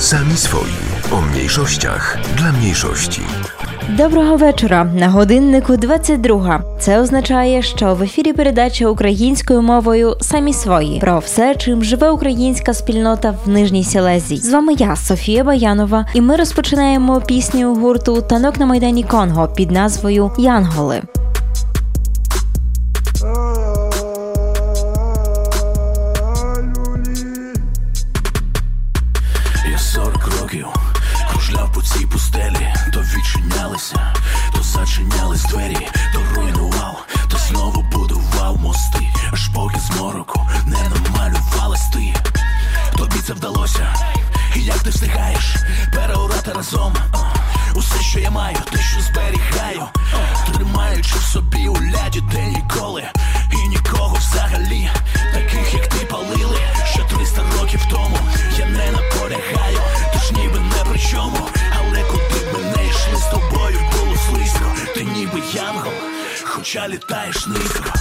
Sami swoi. O mniejszościach dla mniejszości. Доброго вечора. На годиннику 22. Це означає, що в ефірі передача українською мовою самі свої про все, чим живе українська спільнота в Нижній Сілезії. З вами я, Софія Баянова, і ми розпочинаємо пісню гурту Танок на майдані Конго під назвою Янголи. Як ти встигаєш переорати разом? Усе, що я маю, те, що зберігаю, тримаючи в собі у ляді де ніколи, і нікого взагалі, таких як ти палили, ще 300 років тому. Я не наполягаю, тож ніби не при чому, але куди б ми не йшли з тобою, було слизько, ти ніби янгол, хоча літаєш низько.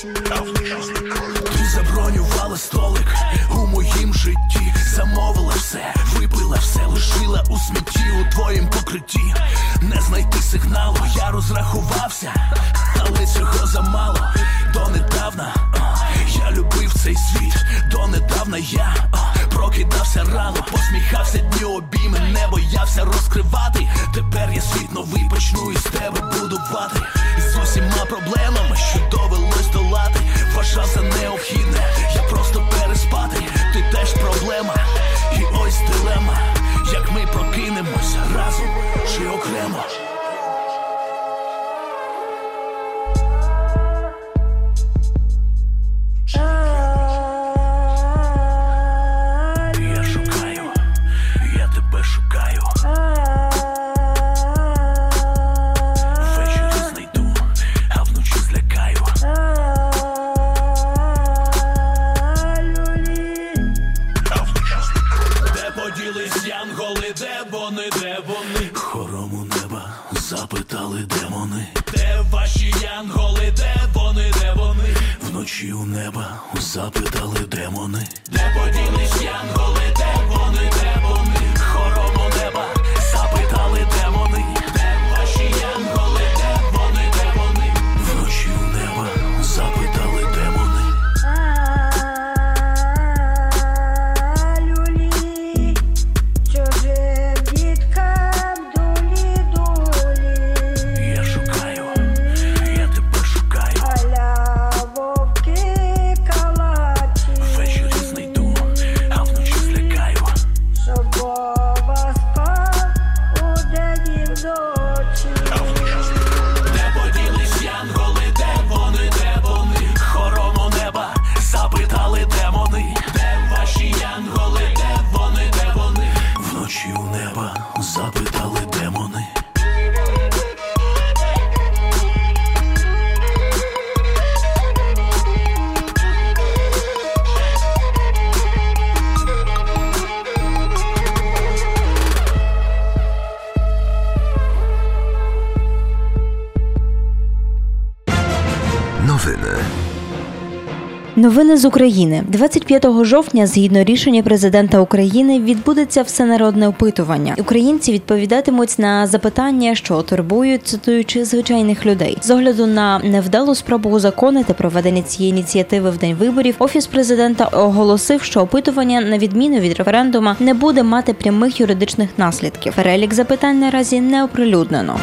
Ти забронювала столик у моїм житті, замовила все, випила все, лишила у смітті у твоїм покритті. Не знайти сигналу, я розрахувався, але цього замало. Донедавна я любив цей світ, донедавна я прокидався рано, посміхався дні обійми, не боявся розкривати. Тепер я світ новий почну із тебе будувати. І з усіма проблемами, що довелось долати, вважав за необхідне, я просто переспати. Ти теж проблема, і ось дилема, як ми прокинемось разом чи окремо. Новини з України 25 жовтня, згідно рішення президента України, відбудеться всенародне опитування. Українці відповідатимуть на запитання, що турбують, цитуючи звичайних людей. З огляду на невдалу спробу узаконити проведення цієї ініціативи в день виборів. Офіс президента оголосив, що опитування, на відміну від референдума, не буде мати прямих юридичних наслідків. Перелік запитань наразі не оприлюднено.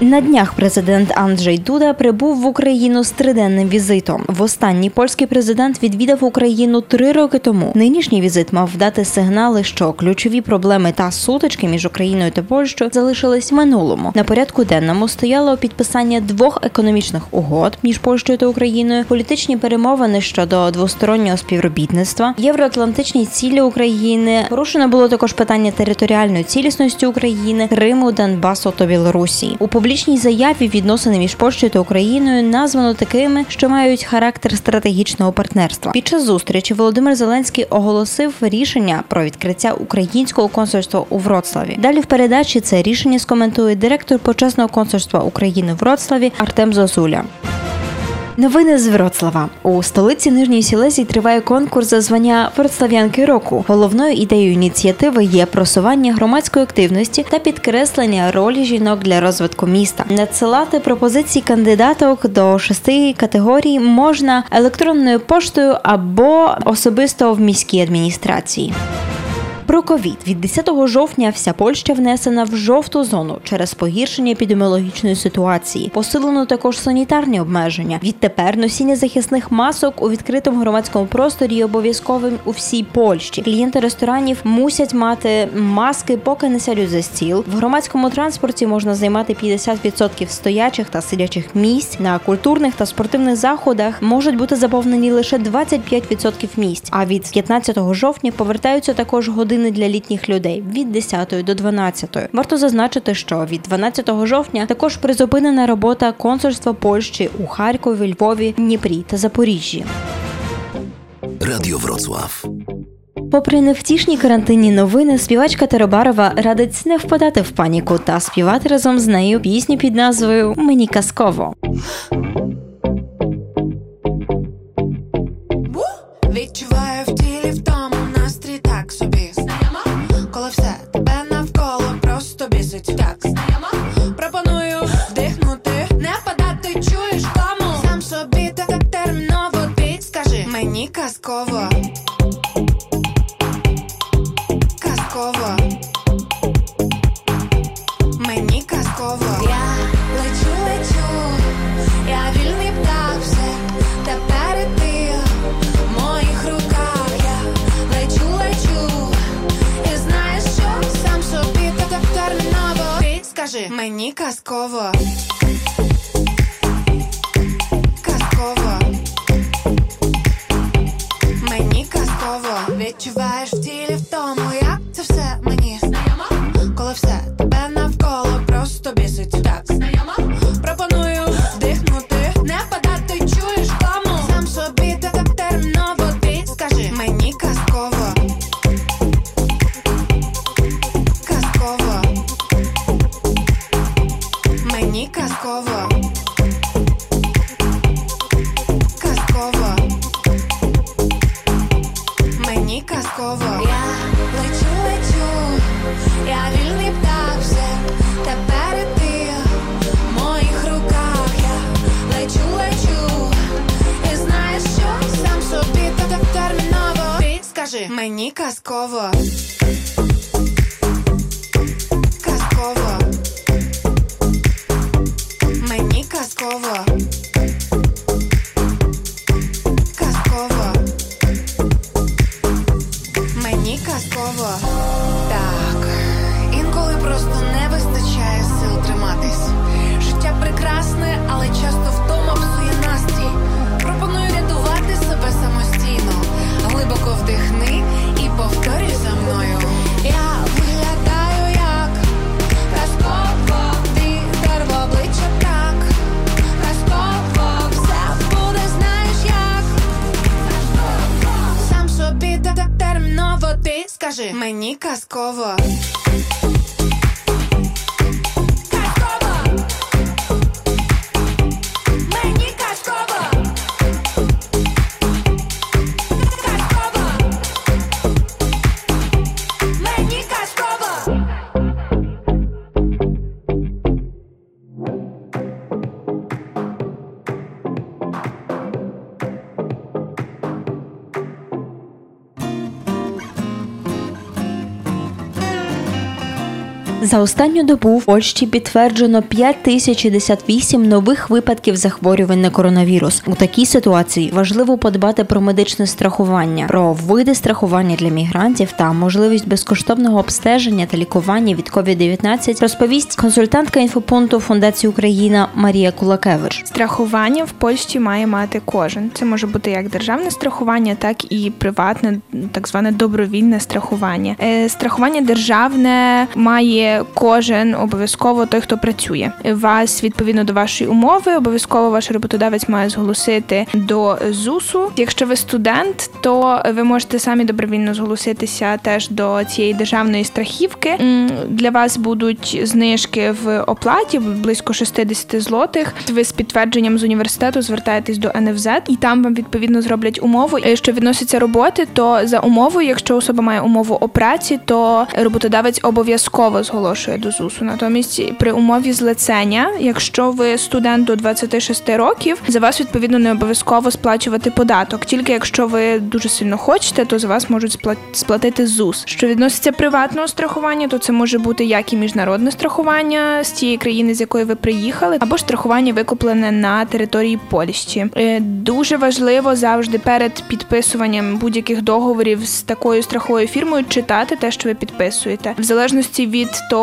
На днях президент Анджей Дуда прибув в Україну з триденним візитом. Востанній польський президент відвідав Україну три роки тому. Нинішній візит мав дати сигнали, що ключові проблеми та сутички між Україною та Польщею залишились в минулому. На порядку денному стояло підписання двох економічних угод між Польщею та Україною, політичні перемовини щодо двостороннього співробітництва, євроатлантичні цілі України. Порушено було також питання територіальної цілісності України, Криму, Донбасу та Білорусі. У публічній заяві відносини між Польщею та Україною названо такими, що мають характер стратегічного партнерства. Під час зустрічі Володимир Зеленський оголосив рішення про відкриття українського консульства у Вроцлаві. Далі в передачі це рішення скоментує директор почесного консульства України в Вроцлаві Артем Зозуля. Новини з Вроцлава у столиці Нижньої Сілезії триває конкурс за звання Вроцлав'янки року. Головною ідеєю ініціативи є просування громадської активності та підкреслення ролі жінок для розвитку міста. Надсилати пропозиції кандидаток до шести категорій можна електронною поштою або особисто в міській адміністрації. Про ковід від 10 жовтня вся Польща внесена в жовту зону через погіршення епідеміологічної ситуації. Посилено також санітарні обмеження. Відтепер носіння захисних масок у відкритому громадському просторі обов'язковим у всій Польщі. Клієнти ресторанів мусять мати маски, поки не сядуть за стіл. В громадському транспорті можна займати 50% стоячих та сидячих місць. На культурних та спортивних заходах можуть бути заповнені лише 25% місць. А від 15 жовтня повертаються також години для літніх людей від 10 до 12. Варто зазначити, що від 12 жовтня також призупинена робота консульства Польщі у Харкові, Львові, Дніпрі та Запоріжжі. Radio Wrocław. Попри невтішні карантинні новини, співачка Теробарова радить не впадати в паніку та співати разом з нею пісню під назвою Мені казково. Пропоную Мені За останню добу в Польщі підтверджено 5068 нових випадків захворювань на коронавірус. У такій ситуації важливо подбати про медичне страхування, про види страхування для мігрантів та можливість безкоштовного обстеження та лікування від COVID-19 розповість консультантка інфопункту Фундації Україна Марія Кулакевич. Страхування в Польщі має мати кожен. Це може бути як державне страхування, так і приватне, так зване добровільне страхування. Е, Страхування державне має кожен обов'язково той, хто працює. Вас відповідно до вашої умови, обов'язково ваш роботодавець має зголосити до ЗУСу. Якщо ви студент, то ви можете самі добровільно зголоситися теж до цієї державної страхівки. Для вас будуть знижки в оплаті близько 60 злотих. Ви з підтвердженням з університету звертаєтесь до НФЗ, і там вам відповідно зроблять умову. Е, Що відноситься роботи, то за умовою, якщо особа має умову о праці, то роботодавець обов'язково зголошує до ЗУСу. Натомість при умові злицення, якщо ви студент до 26 років, за вас відповідно не обов'язково сплачувати податок. Тільки якщо ви дуже сильно хочете, то за вас можуть спла- сплатити ЗУС. Що відноситься приватного страхування, то це може бути як і міжнародне страхування з тієї країни, з якої ви приїхали, або страхування викуплене на території Польщі. Е, Дуже важливо завжди перед підписуванням будь-яких договорів з такою страховою фірмою читати те, що ви підписуєте, в залежності від того,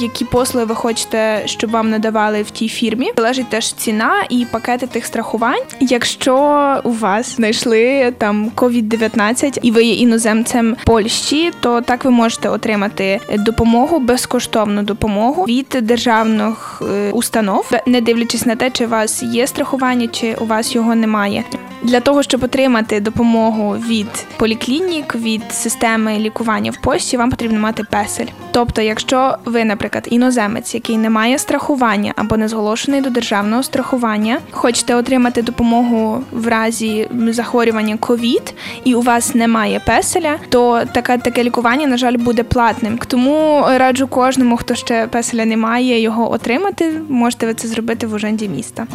які послуги ви хочете, щоб вам надавали в тій фірмі, залежить теж ціна і пакети тих страхувань. Якщо у вас знайшли там COVID-19 і ви є іноземцем Польщі, то так ви можете отримати допомогу, безкоштовну допомогу від державних е, установ, не дивлячись на те, чи у вас є страхування, чи у вас його немає. Для того щоб отримати допомогу від поліклінік, від системи лікування в Польщі, вам потрібно мати песель. Тобто, якщо ви, наприклад, іноземець, який не має страхування або не зголошений до державного страхування, хочете отримати допомогу в разі захворювання ковід, і у вас немає песеля, то таке таке лікування, на жаль, буде платним. Тому раджу кожному, хто ще песеля не має, його отримати. Можете ви це зробити в уженді міста.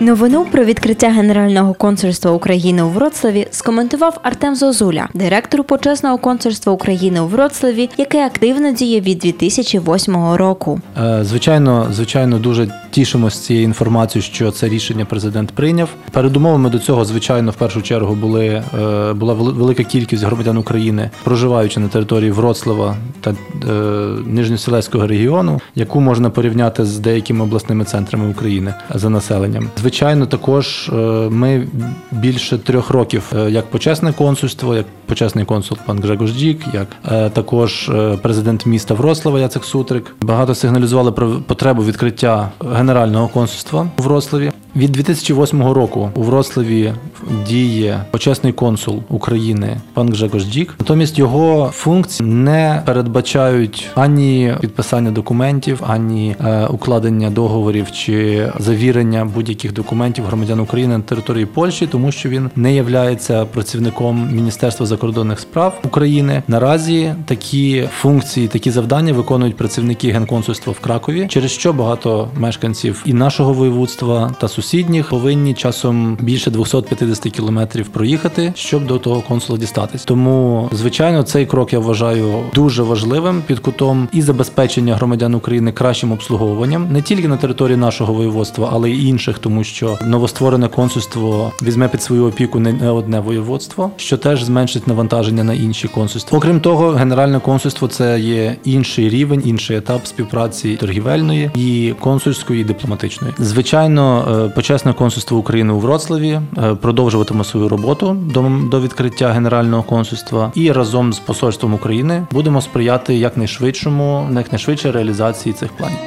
Новину про відкриття Генерального консульства України у Вроцлаві скоментував Артем Зозуля, директор почесного консульства України у Вроцлаві, яке активно діє від 2008 року. Е, Звичайно, звичайно, дуже тішимося цією інформацією, що це рішення президент прийняв. Передумовами до цього, звичайно, в першу чергу були е, була велика кількість громадян України, проживаючи на території Вроцлава та е, Нижньоселецького регіону, яку можна порівняти з деякими обласними центрами України за населенням. Звичайно, також е, ми більше трьох років як почесне консульство, як почесний консул пан Грегош Дік, як також президент міста Вроцлава Яцек Сутрик. Багато сигналізували про потребу відкриття генерального консульства у Вроцлаві. Від 2008 року у Вроцлаві діє почесний консул України пан Гжегош Дік. Натомість його функції не передбачають ані підписання документів, ані е, укладення договорів чи завірення будь-яких документів громадян України на території Польщі, тому що він не являється працівником Міністерства закордонних справ України. Наразі такі функції, такі завдання виконують працівники генконсульства в Кракові, через що багато мешканців і нашого воєводства та сусідніх повинні часом більше 250 кілометрів проїхати, щоб до того консула дістатись. Тому, звичайно, цей крок я вважаю дуже важливим під кутом і забезпечення громадян України кращим обслуговуванням не тільки на території нашого воєводства, але й інших, тому що новостворене консульство візьме під свою опіку не одне воєводство, що теж зменшить навантаження на інші консульства. Окрім того, генеральне консульство це є інший рівень, інший етап співпраці торгівельної і консульської, і дипломатичної. Звичайно, е, почесне консульство України у Вроцлаві е, продовжуватиме свою роботу до, до відкриття генерального консульства, і разом з посольством України будемо сприяти якнайшвидшому, якнайшвидшій реалізації цих планів.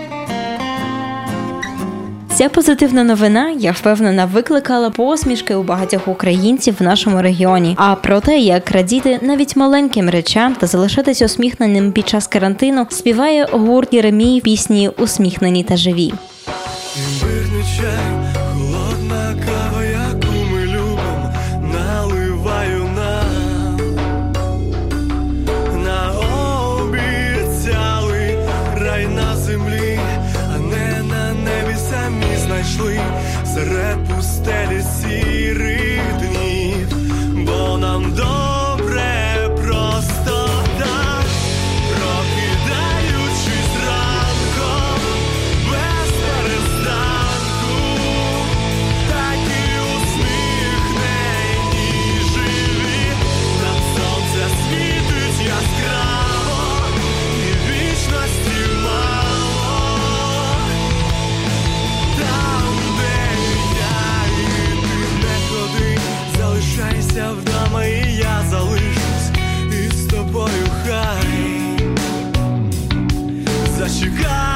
Ця позитивна новина, я впевнена, викликала посмішки у багатьох українців в нашому регіоні. А про те, як радіти навіть маленьким речам та залишатись усміхненим під час карантину, співає гурт Єремій пісні Усміхнені та живі. Холодна кава, яку ми любим, наливаю на обіцяли рай на землі, не на небі самі знайшли серед пустелі сірих you got.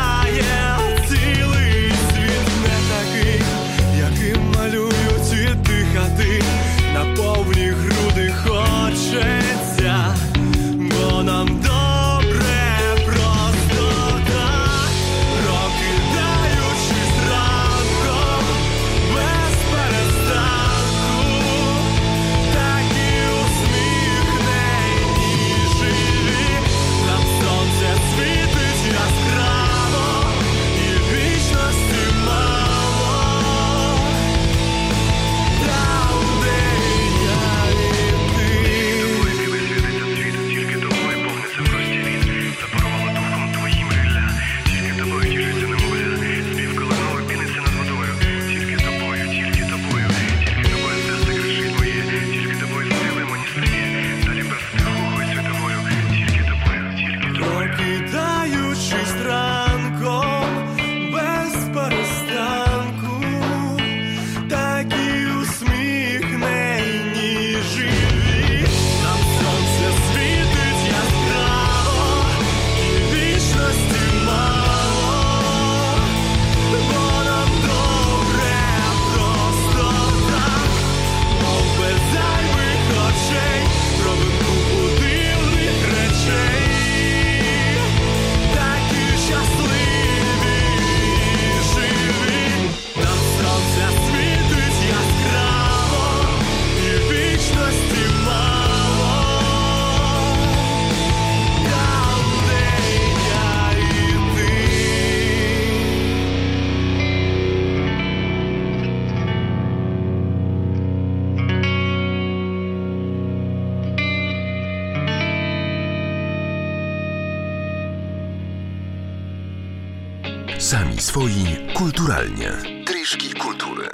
Kulturalnie. Трішки культури.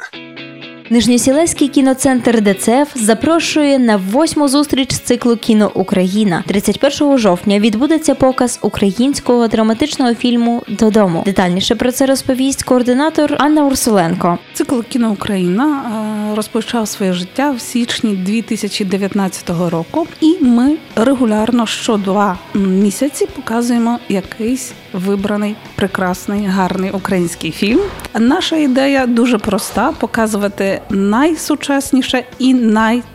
Нижньосілеський кіноцентр ДЦФ запрошує на восьму зустріч з циклу Кіно Україна. 31 жовтня відбудеться показ українського драматичного фільму Додому. Детальніше про це розповість координатор Анна Урсуленко. Цикл кіно Україна е, розпочав своє життя в січні 2019 року, і ми регулярно що два місяці показуємо якийсь вибраний прекрасний гарний український фільм. Наша ідея дуже проста: показувати найсучасніше і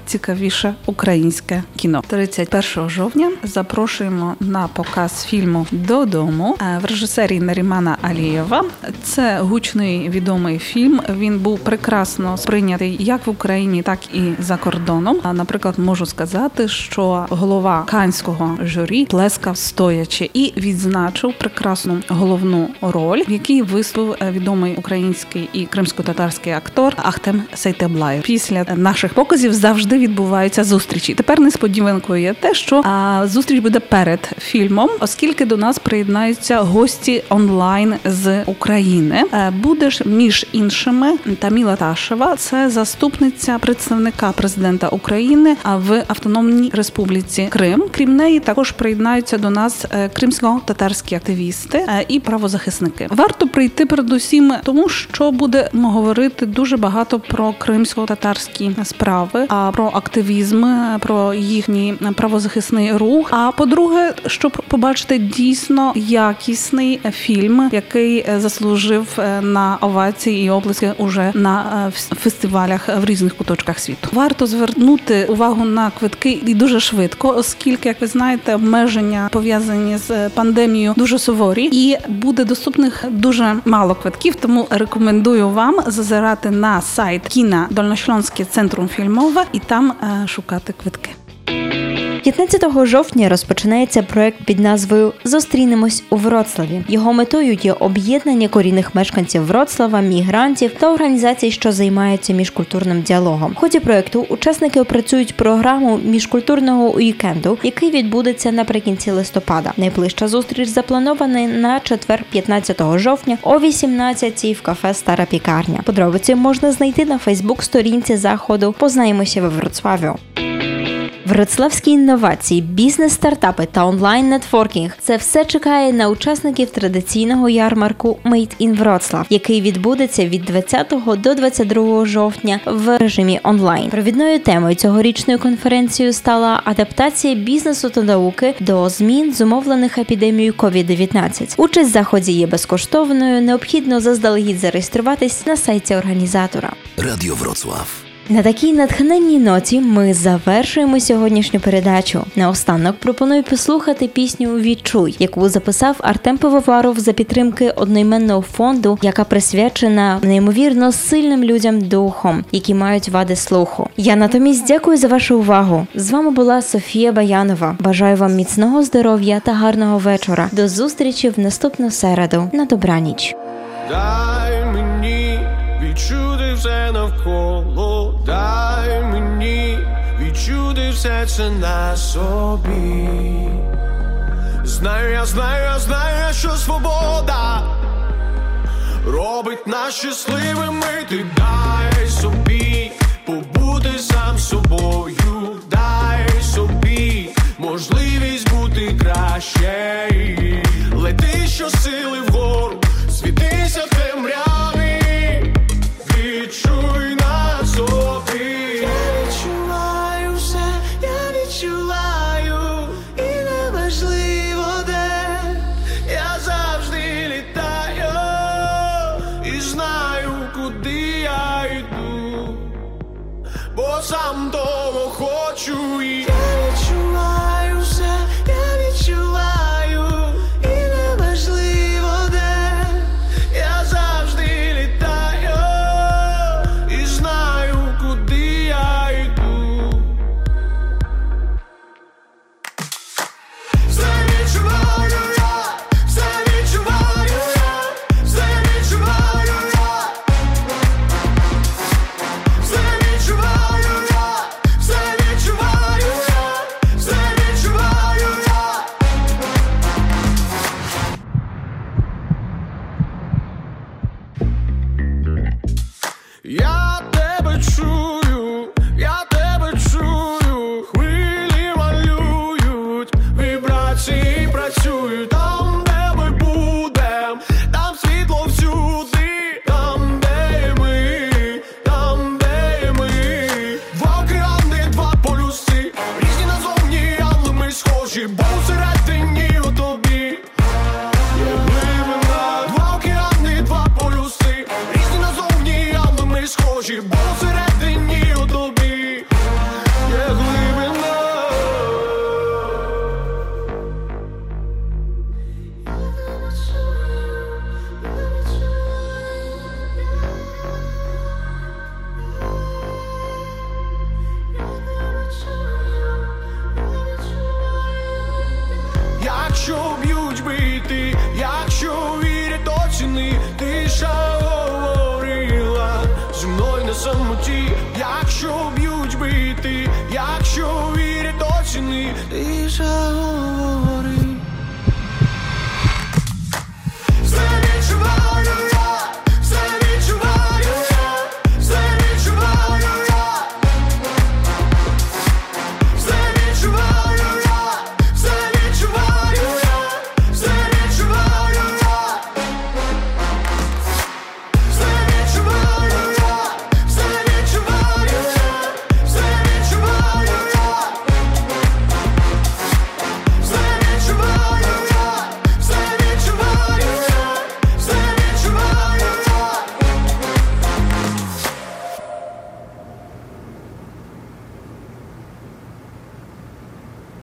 найцікавіше українське кіно. 31 жовтня запрошуємо на показ фільму Додому е, в режисерії Нарімана Алієва. Це гучний відомий фільм. Він був прекрасно сприйнятий як в Україні, так і за кордоном. А наприклад, можу сказати, що голова канського журі плескав стоячи і відзначив прекрасну головну роль, в якій виступив е, відомий український і кримсько-татарський актор Ахтем Сейтеблаєв. Після наших показів завжди відбуваються зустрічі. Тепер несподіванкою є те, що а, зустріч буде перед фільмом, оскільки до нас приєднаються гості онлайн з України. Е, Буде між іншими Таміла Ташева, це заступниця представника президента України в Автономній Республіці Крим. Крім неї, також приєднаються до нас е, кримсько-татарські активісти е, і правозахисники. Варто прийти передусім, тому що будемо говорити дуже багато про кримсько-татарські справи, а про активізм, е, про їхній правозахисний рух. А по-друге, щоб побачити дійсно якісний фільм, який е, заслужив е, на овації і обласки уже на фестивалях в різних куточках світу. Варто звернути увагу на квитки і дуже швидко, оскільки, як ви знаєте, обмеження пов'язані з пандемією дуже суворі, і буде доступних дуже мало квитків. Тому рекомендую вам зазирати на сайт Кіна Дольношльонське центрум фільмове і там е, шукати квитки. 15 жовтня розпочинається проект під назвою Зустрінемось у Вроцлаві. Його метою є об'єднання корінних мешканців Вроцлава, мігрантів та організацій, що займаються міжкультурним діалогом. В ході проекту учасники опрацюють програму міжкультурного уікенду, який відбудеться наприкінці листопада. Найближча зустріч запланована на четвер, 15 жовтня о 18 в кафе Стара пікарня. Подробиці можна знайти на Фейсбук-сторінці заходу. Познаємося в Вроцлаві. Вроцлавські інновації, бізнес-стартапи та онлайн-нетворкінг це все чекає на учасників традиційного ярмарку Made in Вроцлав, який відбудеться від 20 до 22 жовтня в режимі онлайн. Провідною темою цьогорічної конференції стала адаптація бізнесу та науки до змін, зумовлених епідемією COVID-19. Участь в заході є безкоштовною. Необхідно заздалегідь зареєструватись на сайті організатора. Radio Wrocław. На такій натхненній ноті ми завершуємо сьогоднішню передачу. Наостанок пропоную послухати пісню Відчуй, яку записав Артем Пивоваров за підтримки одноіменного фонду, яка присвячена неймовірно сильним людям духом, які мають вади слуху. Я натомість дякую за вашу увагу. З вами була Софія Баянова. Бажаю вам міцного здоров'я та гарного вечора. До зустрічі в наступну середу. На добраніч. Дай мені все навколо, дай мені відчути все це на собі. Знаю, я знаю, я знаю, що свобода робить нас щасливими. Ти дай собі побути сам собою, дай собі можливість бути краще. Лети щосили вгору, Bounce that thing you